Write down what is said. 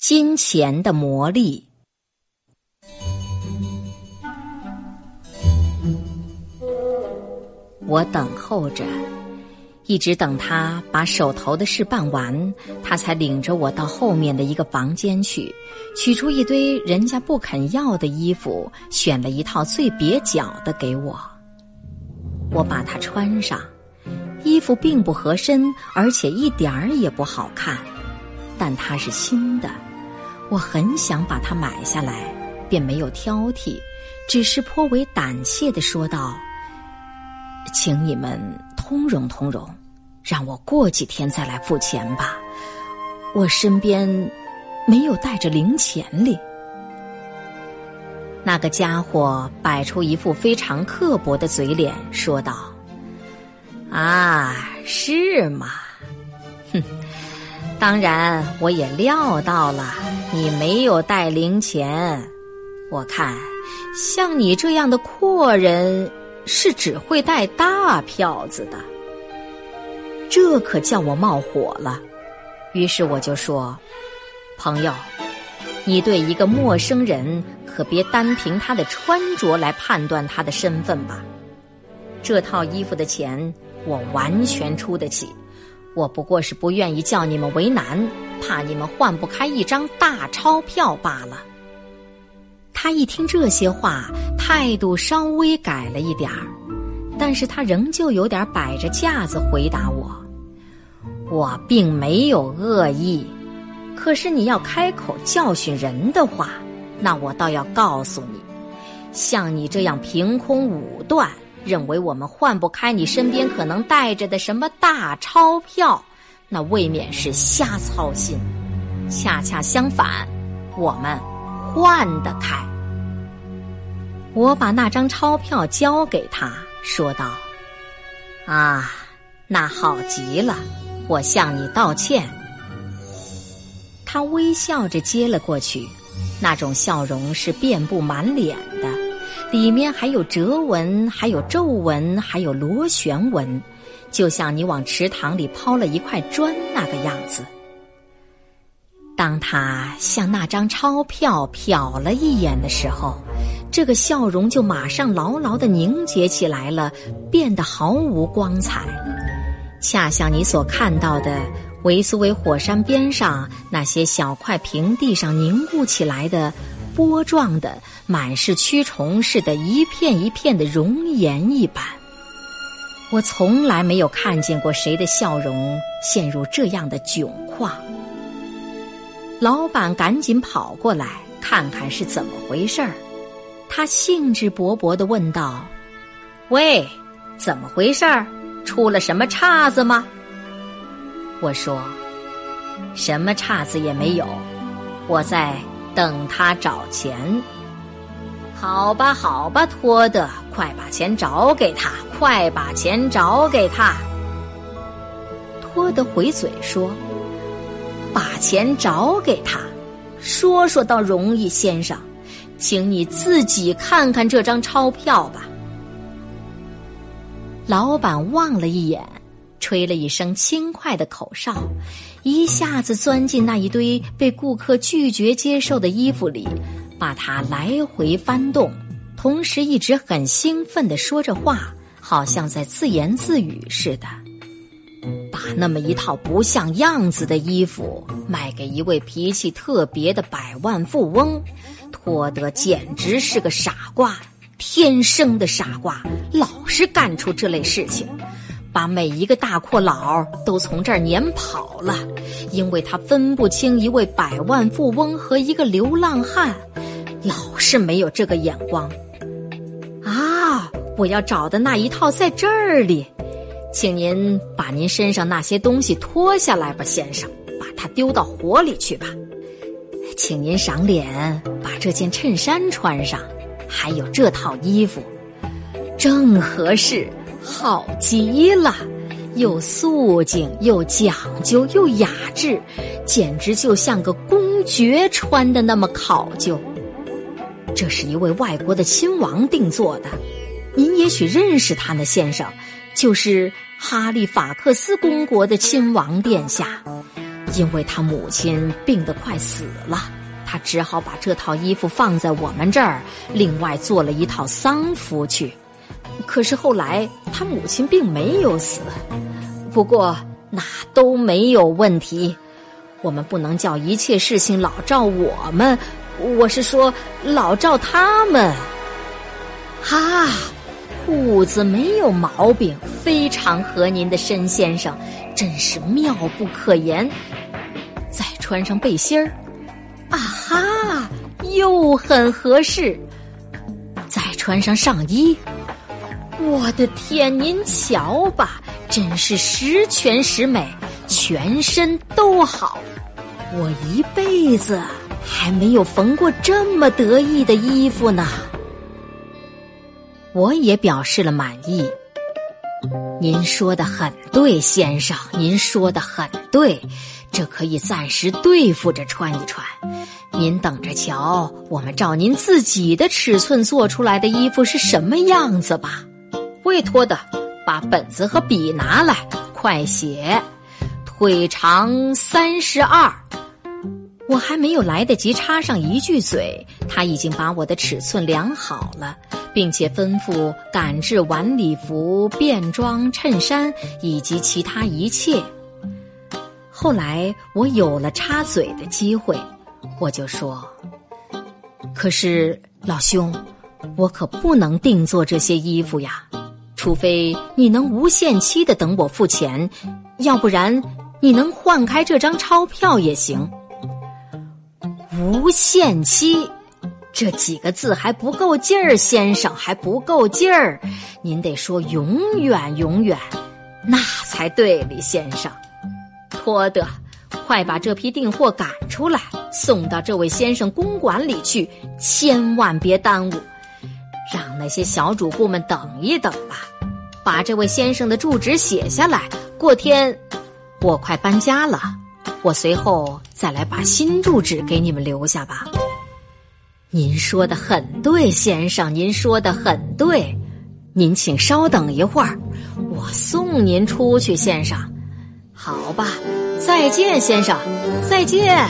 金钱的魔力。我等候着，一直等他把手头的事办完，他才领着我到后面的一个房间去，取出一堆人家不肯要的衣服，选了一套最蹩脚的给我。我把它穿上，衣服并不合身，而且一点儿也不好看，但它是新的。我很想把它买下来，便没有挑剔，只是颇为胆怯的说道：“请你们通融通融，让我过几天再来付钱吧。我身边没有带着零钱哩。”那个家伙摆出一副非常刻薄的嘴脸，说道：“啊，是吗？哼。”当然，我也料到了你没有带零钱。我看，像你这样的阔人是只会带大票子的。这可叫我冒火了。于是我就说：“朋友，你对一个陌生人可别单凭他的穿着来判断他的身份吧。这套衣服的钱，我完全出得起。”我不过是不愿意叫你们为难，怕你们换不开一张大钞票罢了。他一听这些话，态度稍微改了一点儿，但是他仍旧有点摆着架子回答我：“我并没有恶意，可是你要开口教训人的话，那我倒要告诉你，像你这样凭空武断。”认为我们换不开你身边可能带着的什么大钞票，那未免是瞎操心。恰恰相反，我们换得开。我把那张钞票交给他，说道：“啊，那好极了，我向你道歉。”他微笑着接了过去，那种笑容是遍布满脸的。里面还有折纹，还有皱纹，还有螺旋纹，就像你往池塘里抛了一块砖那个样子。当他向那张钞票瞟了一眼的时候，这个笑容就马上牢牢的凝结起来了，变得毫无光彩，恰像你所看到的维苏威火山边上那些小块平地上凝固起来的。波状的、满是蛆虫似的，一片一片的熔岩一般。我从来没有看见过谁的笑容陷入这样的窘况。老板赶紧跑过来看看是怎么回事儿，他兴致勃勃地问道：“喂，怎么回事儿？出了什么岔子吗？”我说：“什么岔子也没有，我在。”等他找钱，好吧，好吧，托德，快把钱找给他，快把钱找给他。托德回嘴说：“把钱找给他，说说倒容易，先生，请你自己看看这张钞票吧。”老板望了一眼。吹了一声轻快的口哨，一下子钻进那一堆被顾客拒绝接受的衣服里，把它来回翻动，同时一直很兴奋地说着话，好像在自言自语似的。把那么一套不像样子的衣服卖给一位脾气特别的百万富翁，托德简直是个傻瓜，天生的傻瓜，老是干出这类事情。把每一个大阔佬都从这儿撵跑了，因为他分不清一位百万富翁和一个流浪汉，老是没有这个眼光。我要找的那一套在这里，请您把您身上那些东西脱下来吧，先生，把它丢到火里去吧。请您赏脸，把这件衬衫穿上，还有这套衣服，正合适。好极了，又素净又讲究又雅致，简直就像个公爵穿的那么考究。这是一位外国的亲王定做的，您也许认识他呢，先生，就是哈利法克斯公国的亲王殿下。因为他母亲病得快死了，他只好把这套衣服放在我们这儿，另外做了一套丧服去。可是后来他母亲并没有死，不过那都没有问题。我们不能叫一切事情老照我们，我是说老照他们。哈，裤子没有毛病，非常合您的身，先生，真是妙不可言。再穿上背心儿，啊哈，又很合适。再穿上上衣，我的天，您瞧吧，真是十全十美，全身都好。我一辈子还没有缝过这么得意的衣服呢。我也表示了满意。您说的很对，先生，您说的很对。这可以暂时对付着穿一穿，您等着瞧，我们照您自己的尺寸做出来的衣服是什么样子吧。委托的，把本子和笔拿来，快写。腿长三十二。我还没有来得及插上一句嘴，他已经把我的尺寸量好了，并且吩咐赶制晚礼服、便装、衬衫以及其他一切。后来我有了插嘴的机会，我就说：“可是老兄，我可不能定做这些衣服呀，除非你能无限期的等我付钱，要不然你能换开这张钞票也行。无限期这几个字还不够劲儿，先生还不够劲儿，您得说永远永远，那才对哩，先生。”托德，快把这批订货赶出来，送到这位先生公馆里去，千万别耽误。让那些小主顾们等一等吧，把这位先生的住址写下来。过天我快搬家了，我随后再来把新住址给你们留下吧。您说的很对，先生，您说的很对。您请稍等一会儿，我送您出去，先生。好吧，再见，先生，再见。